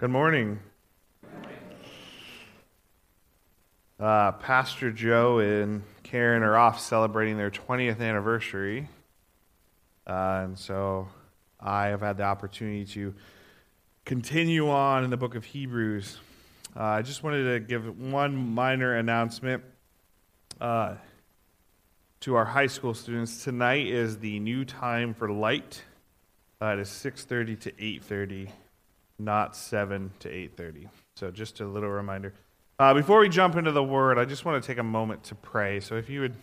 Good morning. Uh, Pastor Joe and Karen are off celebrating their 20th anniversary. Uh, and so I have had the opportunity to continue on in the book of Hebrews. Uh, I just wanted to give one minor announcement uh, to our high school students. Tonight is the new time for light. Uh, it is 6.30 to 8.30 not 7 to 8.30 so just a little reminder. Uh, before we jump into the word i just want to take a moment to pray. So if you would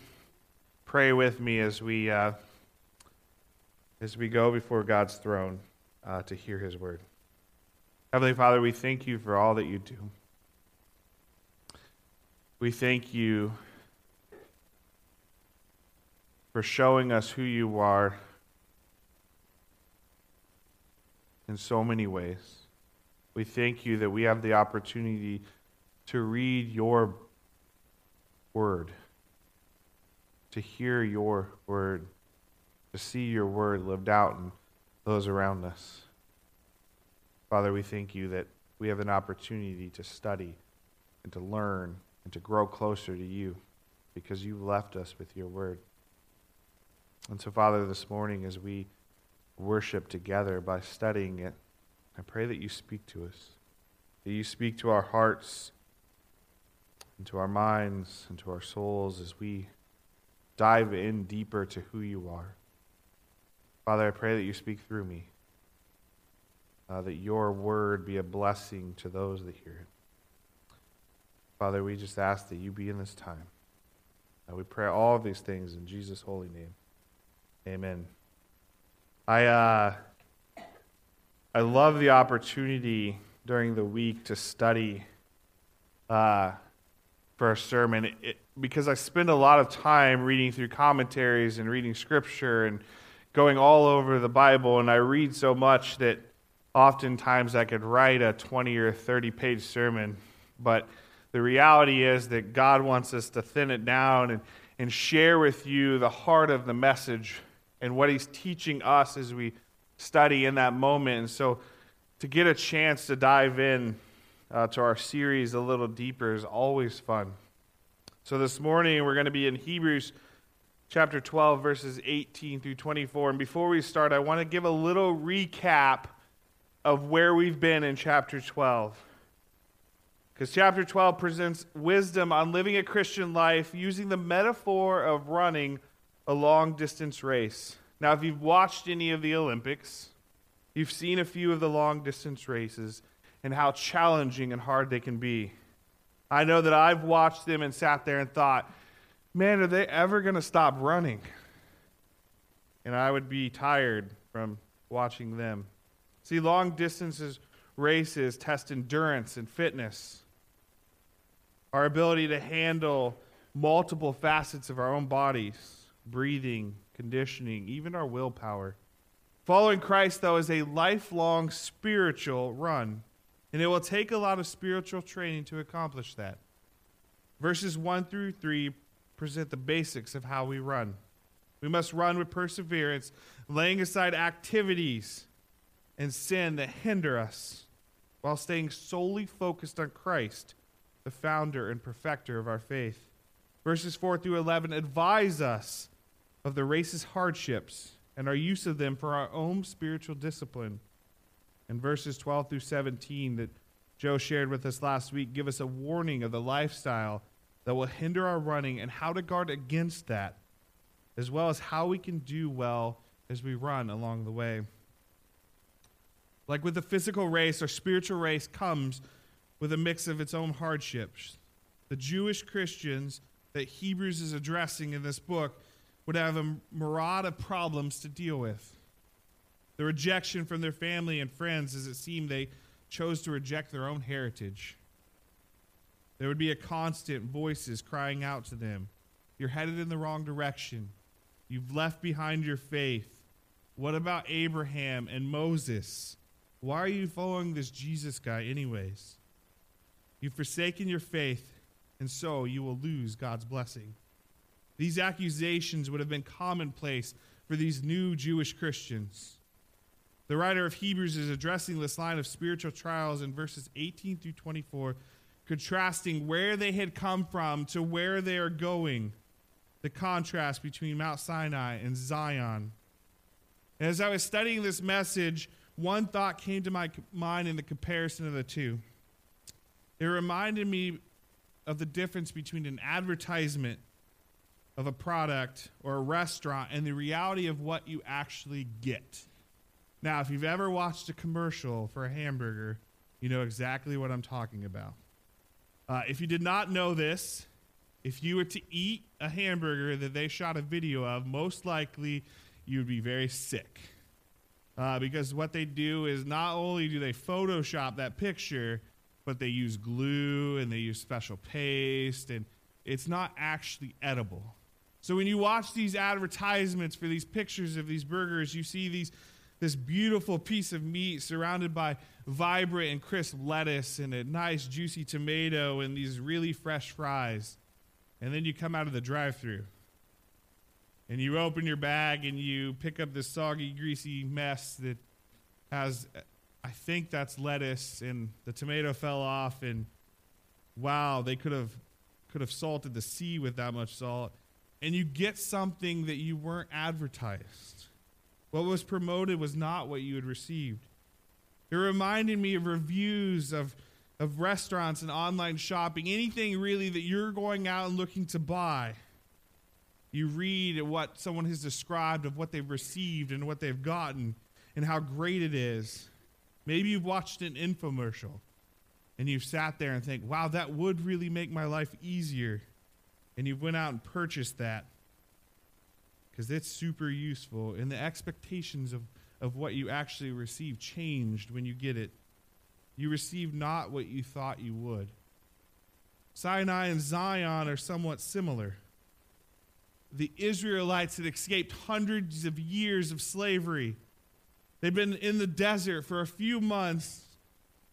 pray with me as we uh, as we go before god's throne uh, to hear his word. Heavenly father we thank you for all that you do. We thank you for showing us who you are in so many ways we thank you that we have the opportunity to read your word, to hear your word, to see your word lived out in those around us. Father, we thank you that we have an opportunity to study and to learn and to grow closer to you because you've left us with your word. And so, Father, this morning as we worship together by studying it, I pray that you speak to us, that you speak to our hearts, and to our minds, and to our souls as we dive in deeper to who you are. Father, I pray that you speak through me, uh, that your word be a blessing to those that hear it. Father, we just ask that you be in this time. Uh, we pray all of these things in Jesus' holy name. Amen. I, uh, I love the opportunity during the week to study uh, for a sermon it, because I spend a lot of time reading through commentaries and reading scripture and going all over the Bible, and I read so much that oftentimes I could write a 20 or 30 page sermon. But the reality is that God wants us to thin it down and, and share with you the heart of the message and what He's teaching us as we study in that moment. And so to get a chance to dive in uh, to our series a little deeper is always fun. So this morning we're going to be in Hebrews chapter 12, verses 18 through 24. And before we start, I want to give a little recap of where we've been in chapter 12. Because chapter 12 presents wisdom on living a Christian life using the metaphor of running a long distance race. Now, if you've watched any of the Olympics, you've seen a few of the long distance races and how challenging and hard they can be. I know that I've watched them and sat there and thought, man, are they ever going to stop running? And I would be tired from watching them. See, long distances races test endurance and fitness, our ability to handle multiple facets of our own bodies, breathing, conditioning, even our willpower. Following Christ, though, is a lifelong spiritual run, and it will take a lot of spiritual training to accomplish that. Verses 1 through 3 present the basics of how we run. We must run with perseverance, laying aside activities and sin that hinder us, while staying solely focused on Christ, the founder and perfecter of our faith. Verses 4 through 11 advise us of the race's hardships and our use of them for our own spiritual discipline. And verses 12 through 17 that Joe shared with us last week give us a warning of the lifestyle that will hinder our running and how to guard against that, as well as how we can do well as we run along the way. Like with the physical race, our spiritual race comes with a mix of its own hardships. The Jewish Christians that Hebrews is addressing in this book would have a myriad of problems to deal with. The rejection from their family and friends, as it seemed they chose to reject their own heritage. There would be a constant voices crying out to them You're headed in the wrong direction. You've left behind your faith. What about Abraham and Moses? Why are you following this Jesus guy, anyways? You've forsaken your faith, and so you will lose God's blessing. These accusations would have been commonplace for these new Jewish Christians. The writer of Hebrews is addressing this line of spiritual trials in verses 18 through 24, contrasting where they had come from to where they are going, the contrast between Mount Sinai and Zion. As I was studying this message, one thought came to my mind in the comparison of the two. It reminded me of the difference between an advertisement of a product or a restaurant and the reality of what you actually get. Now, if you've ever watched a commercial for a hamburger, you know exactly what I'm talking about. Uh, if you did not know this, if you were to eat a hamburger that they shot a video of, most likely you would be very sick. Uh, because what they do is not only do they Photoshop that picture, but they use glue and they use special paste, and it's not actually edible. So when you watch these advertisements for these pictures of these burgers, you see these this beautiful piece of meat surrounded by vibrant and crisp lettuce and a nice juicy tomato and these really fresh fries. And then you come out of the drive-through. And you open your bag and you pick up this soggy, greasy mess that has I think that's lettuce and the tomato fell off and wow, they could have could have salted the sea with that much salt. And you get something that you weren't advertised. What was promoted was not what you had received. It reminded me of reviews of, of restaurants and online shopping, anything really that you're going out and looking to buy. You read what someone has described of what they've received and what they've gotten and how great it is. Maybe you've watched an infomercial and you've sat there and think, wow, that would really make my life easier. And you've went out and purchased that because it's super useful. And the expectations of, of what you actually receive changed when you get it. You receive not what you thought you would. Sinai and Zion are somewhat similar. The Israelites had escaped hundreds of years of slavery. They've been in the desert for a few months,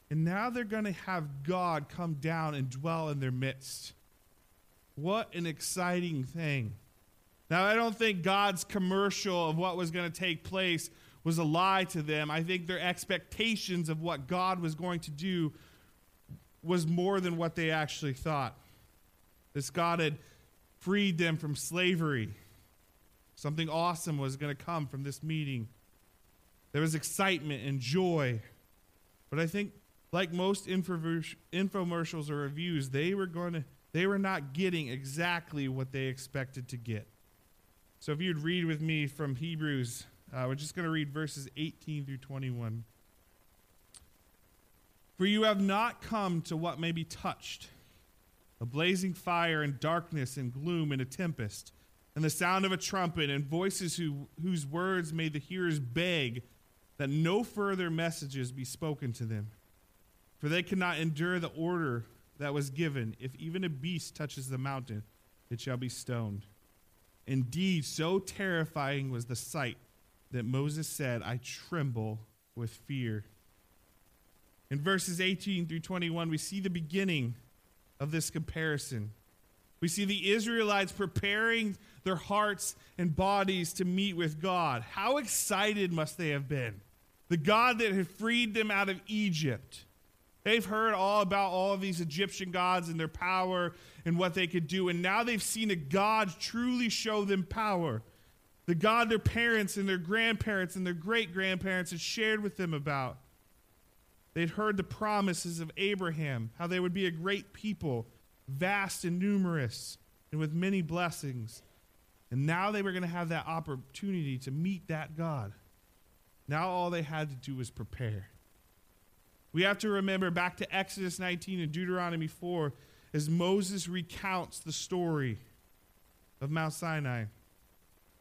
and now they're going to have God come down and dwell in their midst. What an exciting thing! Now, I don't think God's commercial of what was going to take place was a lie to them. I think their expectations of what God was going to do was more than what they actually thought. This God had freed them from slavery. Something awesome was going to come from this meeting. There was excitement and joy. But I think, like most infomercials or reviews, they were going to they were not getting exactly what they expected to get. So if you'd read with me from Hebrews, uh, we're just going to read verses 18 through 21. For you have not come to what may be touched a blazing fire and darkness and gloom and a tempest, and the sound of a trumpet and voices who, whose words made the hearers beg that no further messages be spoken to them. For they cannot endure the order that was given. If even a beast touches the mountain, it shall be stoned. Indeed, so terrifying was the sight that Moses said, I tremble with fear. In verses 18 through 21, we see the beginning of this comparison. We see the Israelites preparing their hearts and bodies to meet with God. How excited must they have been? The God that had freed them out of Egypt They've heard all about all of these Egyptian gods and their power and what they could do. And now they've seen a God truly show them power. The God their parents and their grandparents and their great grandparents had shared with them about. They'd heard the promises of Abraham, how they would be a great people, vast and numerous, and with many blessings. And now they were going to have that opportunity to meet that God. Now all they had to do was prepare. We have to remember back to Exodus 19 and Deuteronomy 4 as Moses recounts the story of Mount Sinai.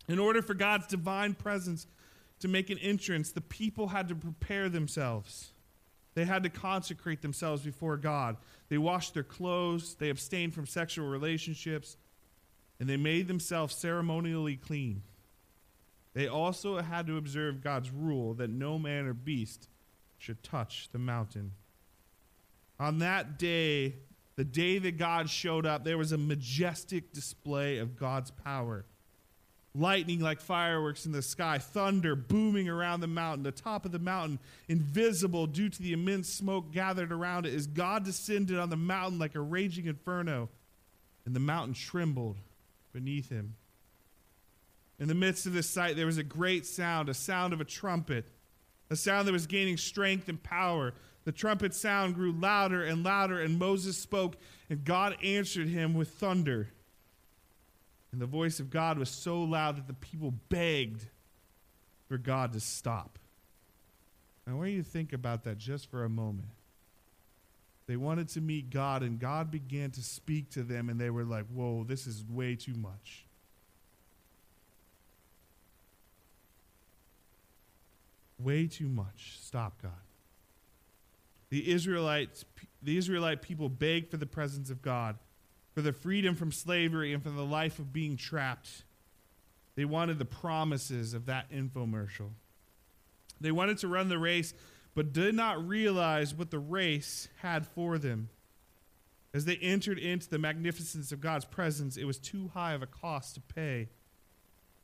In order for God's divine presence to make an entrance, the people had to prepare themselves. They had to consecrate themselves before God. They washed their clothes, they abstained from sexual relationships, and they made themselves ceremonially clean. They also had to observe God's rule that no man or beast should touch the mountain. On that day, the day that God showed up, there was a majestic display of God's power. lightning like fireworks in the sky, thunder booming around the mountain, the top of the mountain, invisible due to the immense smoke gathered around it, as God descended on the mountain like a raging inferno, and the mountain trembled beneath him. In the midst of this sight, there was a great sound, a sound of a trumpet, a sound that was gaining strength and power. The trumpet sound grew louder and louder, and Moses spoke, and God answered him with thunder. And the voice of God was so loud that the people begged for God to stop. Now, I want you to think about that just for a moment. They wanted to meet God, and God began to speak to them, and they were like, Whoa, this is way too much. Way too much. Stop, God. The Israelites, the Israelite people begged for the presence of God for the freedom from slavery and from the life of being trapped. They wanted the promises of that infomercial. They wanted to run the race, but did not realize what the race had for them. As they entered into the magnificence of God's presence, it was too high of a cost to pay.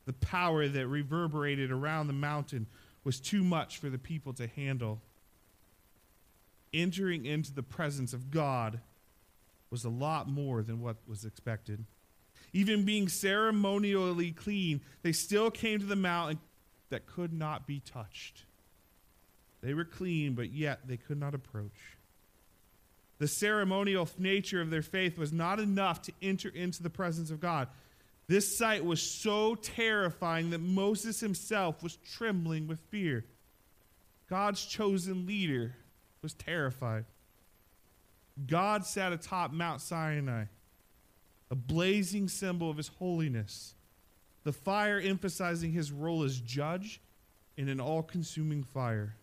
The power that reverberated around the mountain was too much for the people to handle. Entering into the presence of God was a lot more than what was expected. Even being ceremonially clean, they still came to the mountain that could not be touched. They were clean, but yet they could not approach. The ceremonial nature of their faith was not enough to enter into the presence of God. This sight was so terrifying that Moses himself was trembling with fear. God's chosen leader was terrified. God sat atop Mount Sinai, a blazing symbol of his holiness, the fire emphasizing his role as judge in an all consuming fire.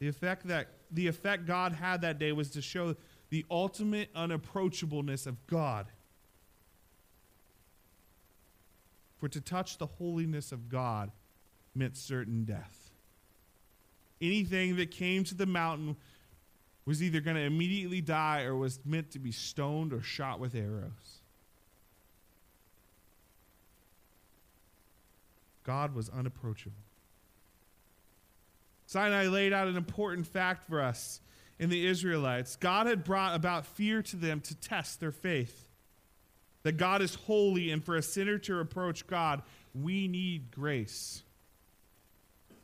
The effect that the effect God had that day was to show the ultimate unapproachableness of God. For to touch the holiness of God meant certain death. Anything that came to the mountain was either going to immediately die or was meant to be stoned or shot with arrows. God was unapproachable. Sinai laid out an important fact for us in the Israelites. God had brought about fear to them to test their faith. That God is holy, and for a sinner to approach God, we need grace.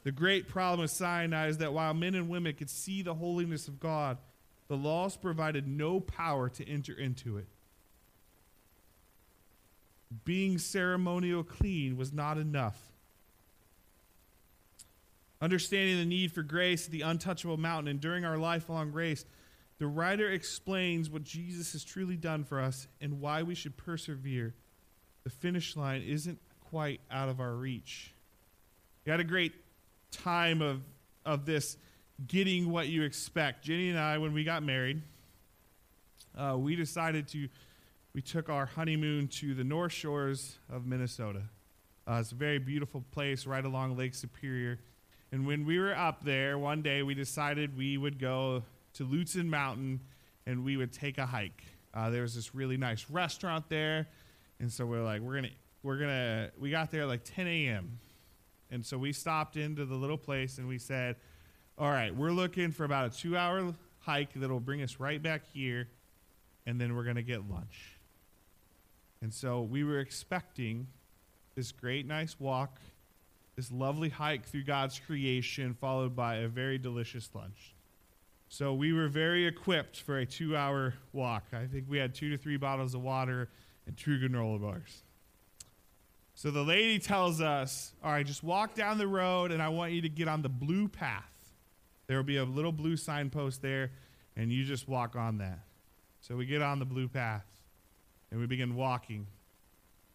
The great problem with Sinai is that while men and women could see the holiness of God, the laws provided no power to enter into it. Being ceremonial clean was not enough. Understanding the need for grace at the untouchable mountain and during our lifelong race, the writer explains what Jesus has truly done for us and why we should persevere. The finish line isn't quite out of our reach. We had a great time of, of this getting what you expect. Jenny and I, when we got married, uh, we decided to, we took our honeymoon to the North Shores of Minnesota. Uh, it's a very beautiful place right along Lake Superior. And when we were up there, one day we decided we would go to Lutsen Mountain and we would take a hike. Uh, there was this really nice restaurant there. And so we're like, we're to, we're to, we got there like 10 a.m. And so we stopped into the little place and we said, All right, we're looking for about a two hour hike that'll bring us right back here, and then we're to get lunch. And so we were expecting this great, nice walk, this lovely hike through God's creation, followed by a very delicious lunch. So we were very equipped for a two hour walk. I think we had two to three bottles of water and two granola bars. So the lady tells us, All right, just walk down the road, and I want you to get on the blue path. There will be a little blue signpost there, and you just walk on that. So we get on the blue path, and we begin walking.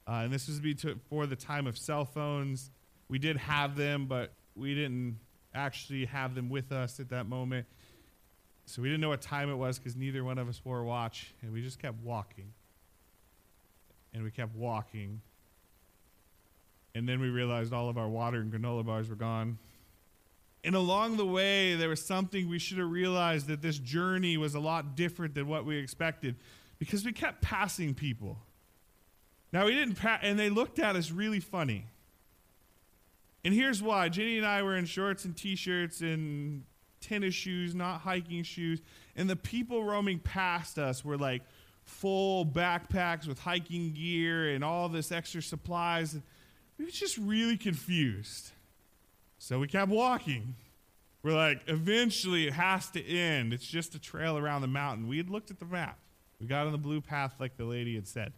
Uh, and this was before the time of cell phones. We did have them, but we didn't actually have them with us at that moment. So we didn't know what time it was because neither one of us wore a watch, and we just kept walking. And we kept walking and then we realized all of our water and granola bars were gone. And along the way, there was something we should have realized that this journey was a lot different than what we expected because we kept passing people. Now we didn't pa- and they looked at us really funny. And here's why. Jenny and I were in shorts and t-shirts and tennis shoes, not hiking shoes, and the people roaming past us were like full backpacks with hiking gear and all this extra supplies. We were just really confused. So we kept walking. We're like, eventually it has to end. It's just a trail around the mountain. We had looked at the map. We got on the blue path like the lady had said.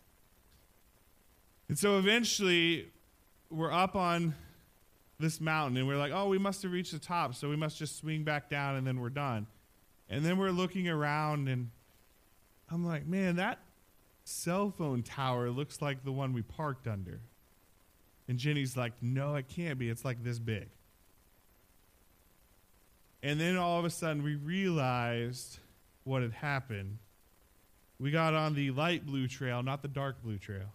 And so eventually we're up on this mountain and we're like, oh, we must have reached the top, so we must just swing back down and then we're done. And then we're looking around and I'm like, man, that cell phone tower looks like the one we parked under. And Jenny's like, no, it can't be. It's like this big. And then all of a sudden we realized what had happened. We got on the light blue trail, not the dark blue trail.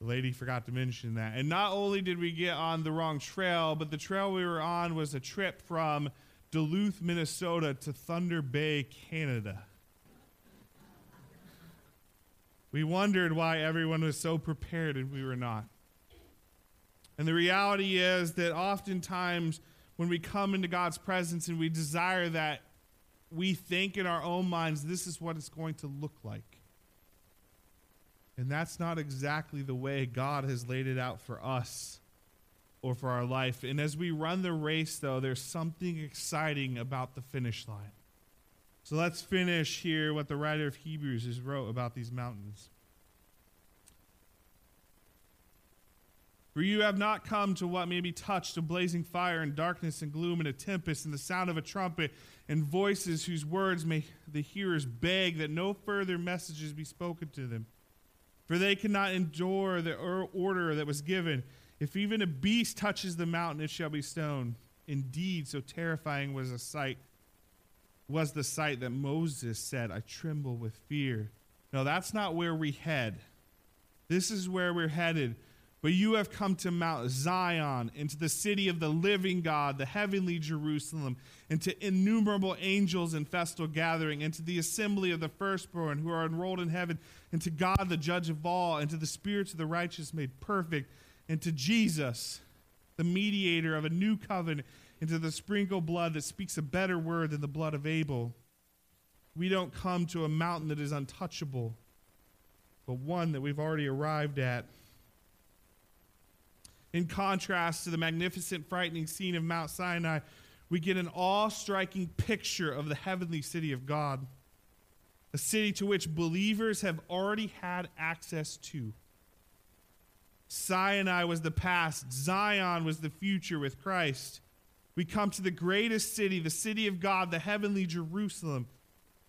The lady forgot to mention that. And not only did we get on the wrong trail, but the trail we were on was a trip from Duluth, Minnesota to Thunder Bay, Canada. We wondered why everyone was so prepared and we were not. And the reality is that oftentimes when we come into God's presence and we desire that, we think in our own minds, this is what it's going to look like. And that's not exactly the way God has laid it out for us or for our life. And as we run the race, though, there's something exciting about the finish line. So let's finish here what the writer of Hebrews has wrote about these mountains. For you have not come to what may be touched of blazing fire and darkness and gloom and a tempest and the sound of a trumpet and voices whose words may the hearers beg that no further messages be spoken to them. For they cannot endure the order that was given. If even a beast touches the mountain, it shall be stoned. Indeed, so terrifying was a sight was the sight that Moses said, I tremble with fear. No, that's not where we head. This is where we're headed. But you have come to Mount Zion, into the city of the living God, the heavenly Jerusalem, into innumerable angels in festal gathering, into the assembly of the firstborn who are enrolled in heaven, into God, the judge of all, into the spirits of the righteous made perfect, into Jesus, the mediator of a new covenant, into the sprinkled blood that speaks a better word than the blood of Abel. We don't come to a mountain that is untouchable, but one that we've already arrived at. In contrast to the magnificent, frightening scene of Mount Sinai, we get an awe striking picture of the heavenly city of God, a city to which believers have already had access to. Sinai was the past, Zion was the future with Christ. We come to the greatest city, the city of God, the heavenly Jerusalem.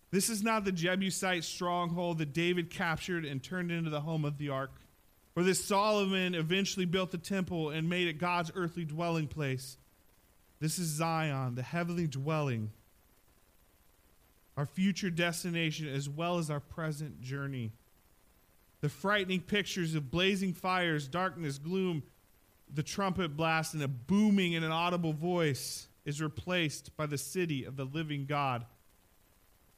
This is not the Jebusite stronghold that David captured and turned into the home of the ark, or this Solomon eventually built the temple and made it God's earthly dwelling place. This is Zion, the heavenly dwelling, our future destination as well as our present journey. The frightening pictures of blazing fires, darkness, gloom, the trumpet blast, and a booming and an audible voice is replaced by the city of the living God,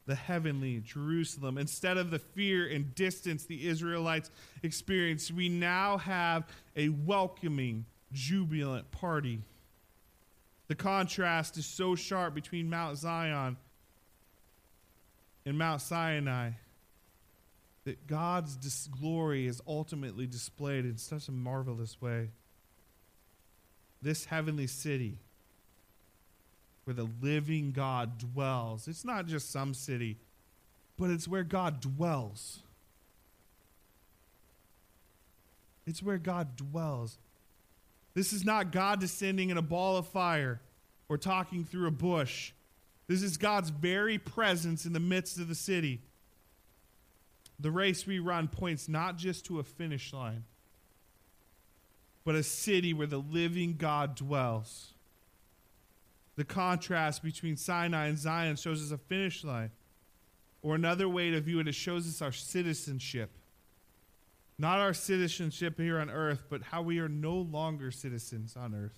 the heavenly Jerusalem. Instead of the fear and distance the Israelites experienced, we now have a welcoming, jubilant party. The contrast is so sharp between Mount Zion and Mount Sinai that God's dis- glory is ultimately displayed in such a marvelous way. This heavenly city where the living God dwells, it's not just some city, but it's where God dwells. It's where God dwells. This is not God descending in a ball of fire or talking through a bush. This is God's very presence in the midst of the city. The race we run points not just to a finish line, but a city where the living God dwells. The contrast between Sinai and Zion shows us a finish line. Or another way to view it, it shows us our citizenship. Not our citizenship here on earth, but how we are no longer citizens on earth.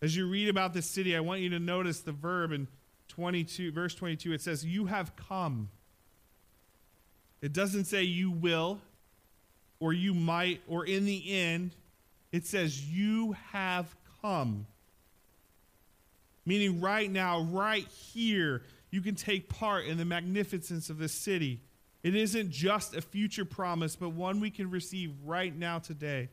As you read about this city, I want you to notice the verb in 22, verse 22. It says, You have come. It doesn't say you will. or you might, or in the end, it says, You have come. Meaning, right now, right here, you can take part in the magnificence of this city. It isn't just a future promise, but one we can receive right now today.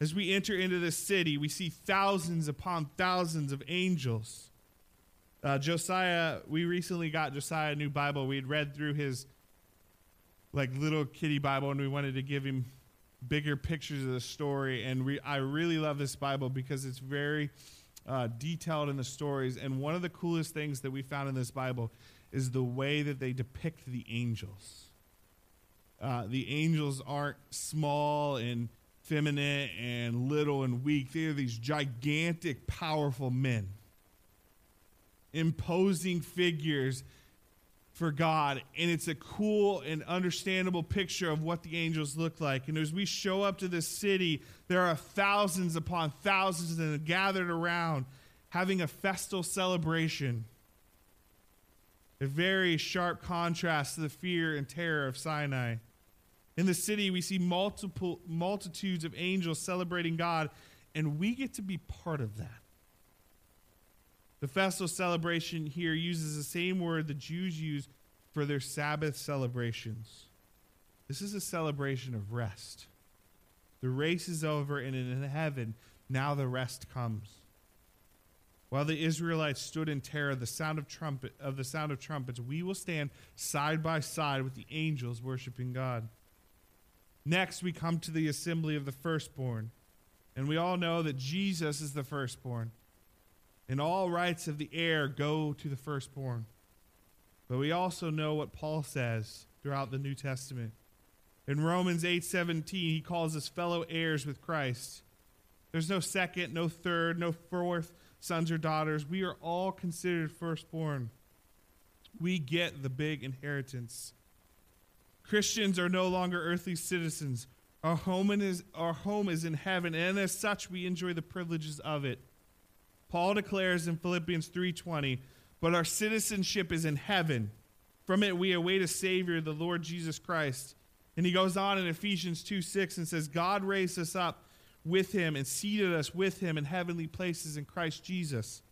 As we enter into this city, we see thousands upon thousands of angels. Uh, Josiah, we recently got Josiah a new Bible. We had read through his like little kitty Bible, and we wanted to give him bigger pictures of the story. And we, I really love this Bible because it's very uh, detailed in the stories. And one of the coolest things that we found in this Bible is the way that they depict the angels. Uh, the angels aren't small and feminine and little and weak. They are these gigantic, powerful men, imposing figures for God. And it's a cool and understandable picture of what the angels look like. And as we show up to this city, there are thousands upon thousands that are gathered around having a festal celebration. A very sharp contrast to the fear and terror of Sinai. In the city, we see multiple multitudes of angels celebrating God, and we get to be part of that. The festival celebration here uses the same word the Jews use for their Sabbath celebrations. This is a celebration of rest. The race is over, and in heaven, now the rest comes. While the Israelites stood in terror the sound of trumpet of the sound of trumpets, we will stand side by side with the angels worshiping God. Next, we come to the assembly of the firstborn. And we all know that Jesus is the firstborn. And all rights of the heir go to the firstborn. But we also know what Paul says throughout the New Testament. In Romans 8:17, he calls us fellow heirs with Christ. There's no second, no third, no fourth sons or daughters. We are all considered firstborn. We get the big inheritance. Christians are no longer earthly citizens. Our home, is, our home is in heaven, and as such, we enjoy the privileges of it. Paul declares in Philippians 3:20, "But our citizenship is in heaven. From it we await a Savior, the Lord Jesus Christ." And he goes on in Ephesians 2:6 and says, "God raised us up with him and seated us with him in heavenly places in Christ Jesus."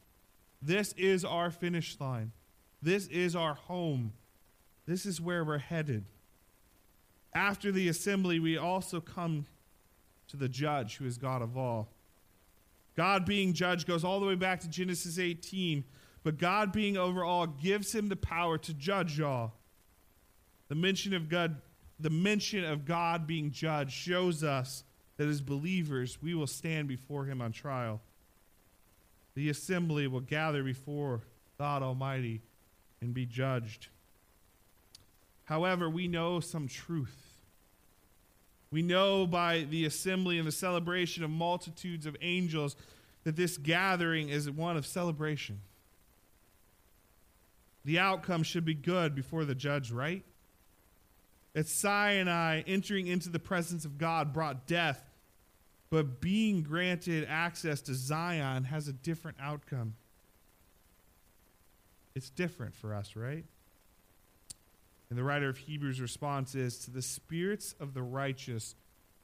This is our finish line. This is our home. This is where we're headed. After the assembly, we also come to the judge who is God of all. God being judge goes all the way back to Genesis 18, but God being over all gives him the power to judge all. The mention of God, the mention of God being judge shows us that as believers we will stand before him on trial. The assembly will gather before God Almighty and be judged. However, we know some truth. We know by the assembly and the celebration of multitudes of angels that this gathering is one of celebration. The outcome should be good before the judge, right? At Sinai, entering into the presence of God brought death, but being granted access to Zion has a different outcome. It's different for us, right? And the writer of Hebrews' response is to the spirits of the righteous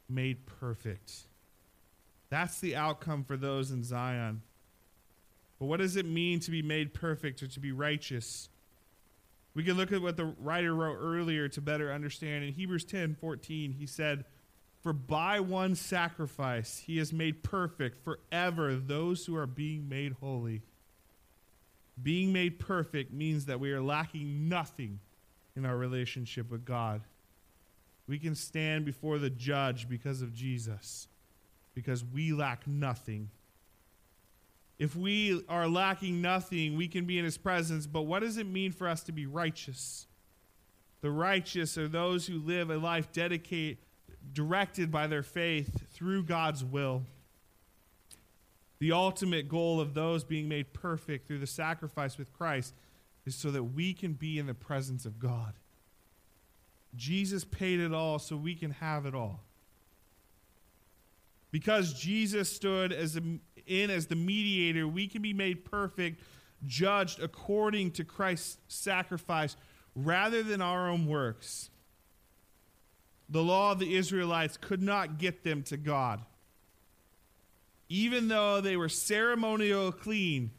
made perfect. That's the outcome for those in Zion. But what does it mean to be made perfect or to be righteous? We can look at what the writer wrote earlier to better understand. In Hebrews 10 14, he said, For by one sacrifice he has made perfect forever those who are being made holy. Being made perfect means that we are lacking nothing in our relationship with God. We can stand before the judge because of Jesus, because we lack nothing. If we are lacking nothing, we can be in his presence, but what does it mean for us to be righteous? The righteous are those who live a life dedicated directed by their faith through God's will. The ultimate goal of those being made perfect through the sacrifice with Christ is so that we can be in the presence of God. Jesus paid it all so we can have it all. Because Jesus stood as a, in as the mediator, we can be made perfect, judged according to Christ's sacrifice rather than our own works. the law of the Israelites could not get them to God. Even though they were ceremonial clean,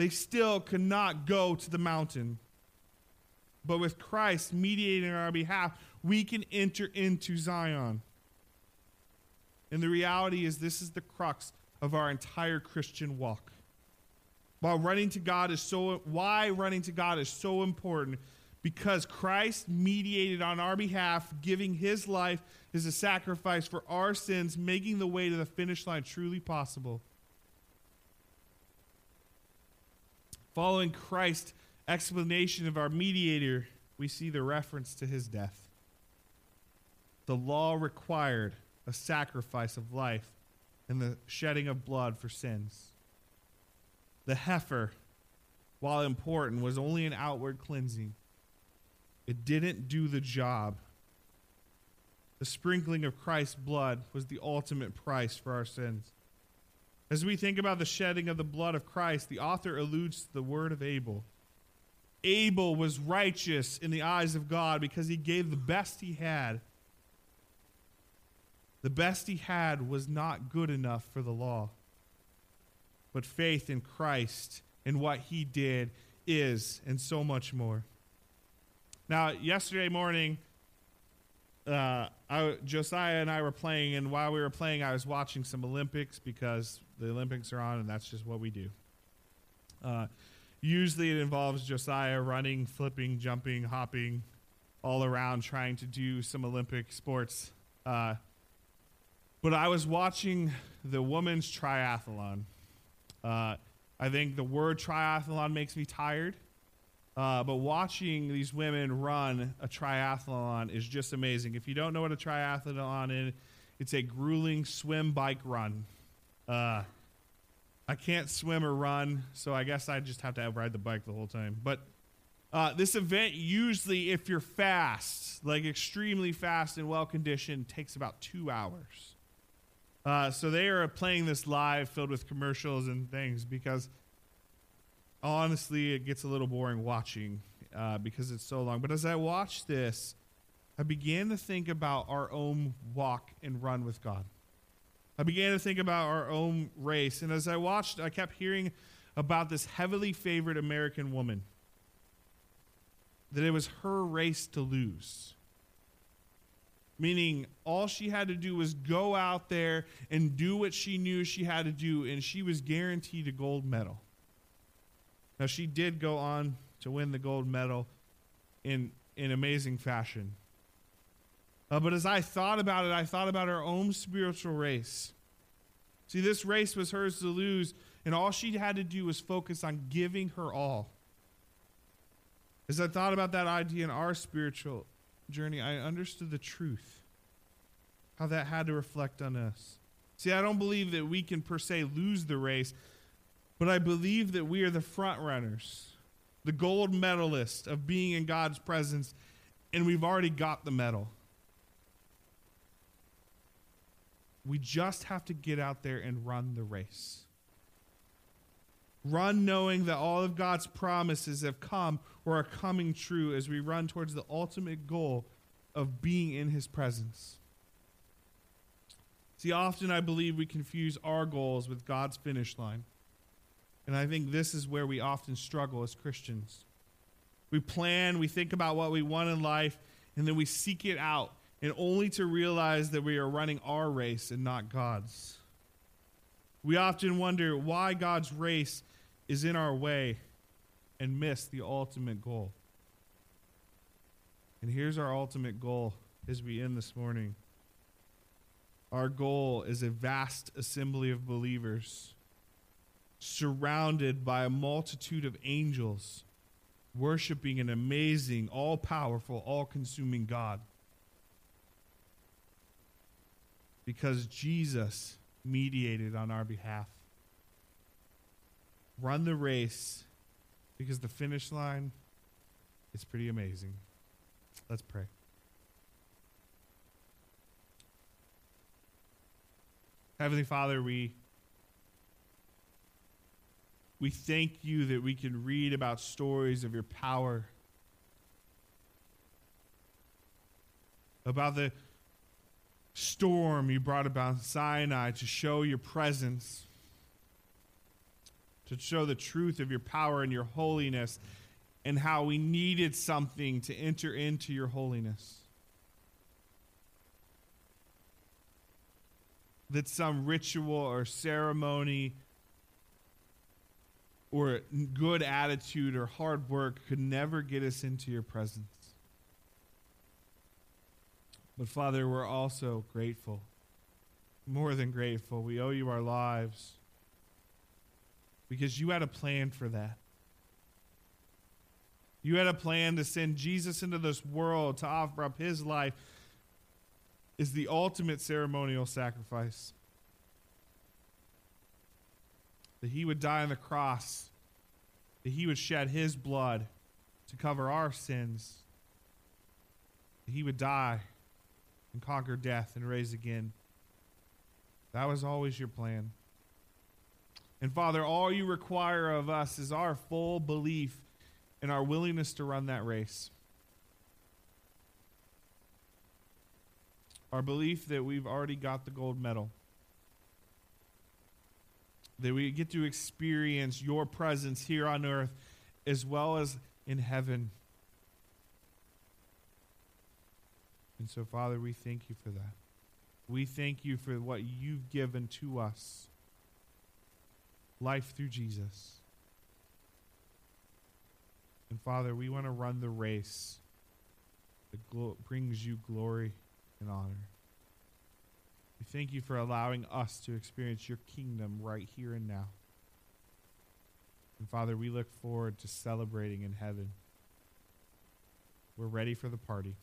they still could not go to the mountain. But with Christ mediating on our behalf, we can enter into Zion. And the reality is, this is the crux of our entire Christian walk. While running to God is so, why running to God is so important because Christ mediated on our behalf, giving his life as a sacrifice for our sins, making the way to the finish line truly possible. Following Christ's explanation of our mediator, we see the reference to his death. The law required a sacrifice of life and the shedding of blood for sins. The heifer, while important, was only an outward cleansing. It didn't do the job. The sprinkling of Christ's blood was the ultimate price for our sins. As we think about the shedding of the blood of Christ, the author alludes to the word of Abel. Abel was righteous in the eyes of God because he gave the best he had. The best he had was not good enough for the law. But faith in Christ and what he did is, and so much more. Now, yesterday morning, uh, I, Josiah and I were playing, and while we were playing, I was watching some Olympics because the Olympics are on, and that's just what we do. Uh, usually, it involves Josiah running, flipping, jumping, hopping, all around trying to do some Olympic sports. Uh, but I was watching the women's triathlon. Uh, I think the word triathlon makes me tired. Uh, but watching these women run a triathlon is just amazing. If you don't know what a triathlon is, it's a grueling swim bike run. Uh, I can't swim or run, so I guess I just have to ride the bike the whole time. But uh, this event usually, if you're fast, like extremely fast and well conditioned, takes about two hours. Uh, so they are playing this live, filled with commercials and things, because honestly, it gets a little boring watching uh, because it's so long. But as I watched this, I began to think about our own walk and run with God. I began to think about our own race. And as I watched, I kept hearing about this heavily favored American woman, that it was her race to lose. Meaning, all she had to do was go out there and do what she knew she had to do, and she was guaranteed a gold medal. Now, she did go on to win the gold medal in, in amazing fashion. Uh, but as I thought about it, I thought about our own spiritual race. See, this race was hers to lose, and all she had to do was focus on giving her all. As I thought about that idea in our spiritual journey, I understood the truth, how that had to reflect on us. See, I don't believe that we can per se lose the race, but I believe that we are the front runners, the gold medalists of being in God's presence, and we've already got the medal. We just have to get out there and run the race. Run knowing that all of God's promises have come or are coming true as we run towards the ultimate goal of being in His presence. See, often I believe we confuse our goals with God's finish line. And I think this is where we often struggle as Christians. We plan, we think about what we want in life, and then we seek it out, and only to realize that we are running our race and not God's. We often wonder why God's race is in our way and miss the ultimate goal. And here's our ultimate goal as we end this morning. Our goal is a vast assembly of believers surrounded by a multitude of angels, worshiping an amazing, all powerful, all consuming God. Because Jesus mediated on our behalf. Run the race because the finish line is pretty amazing. Let's pray. Heavenly Father, we we thank you that we can read about stories of your power, about the storm you brought about Sinai to show your presence, to show the truth of your power and your holiness, and how we needed something to enter into your holiness. That some ritual or ceremony or good attitude or hard work could never get us into your presence. But Father, we're also grateful. More than grateful. We owe you our lives because you had a plan for that. You had a plan to send Jesus into this world to offer up his life is the ultimate ceremonial sacrifice. That he would die on the cross, that he would shed his blood to cover our sins, that he would die and conquer death and raise again. That was always your plan. And Father, all you require of us is our full belief and our willingness to run that race. Our belief that we've already got the gold medal. That we get to experience your presence here on earth as well as in heaven. And so, Father, we thank you for that. We thank you for what you've given to us life through Jesus. And Father, we want to run the race that glo- brings you glory and honor. We thank you for allowing us to experience your kingdom right here and now. And Father, we look forward to celebrating in heaven. We're ready for the party.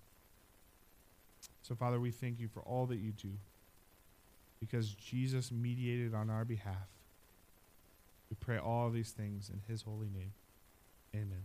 So, Father, we thank you for all that you do because Jesus mediated on our behalf. We pray all these things in his holy name. Amen.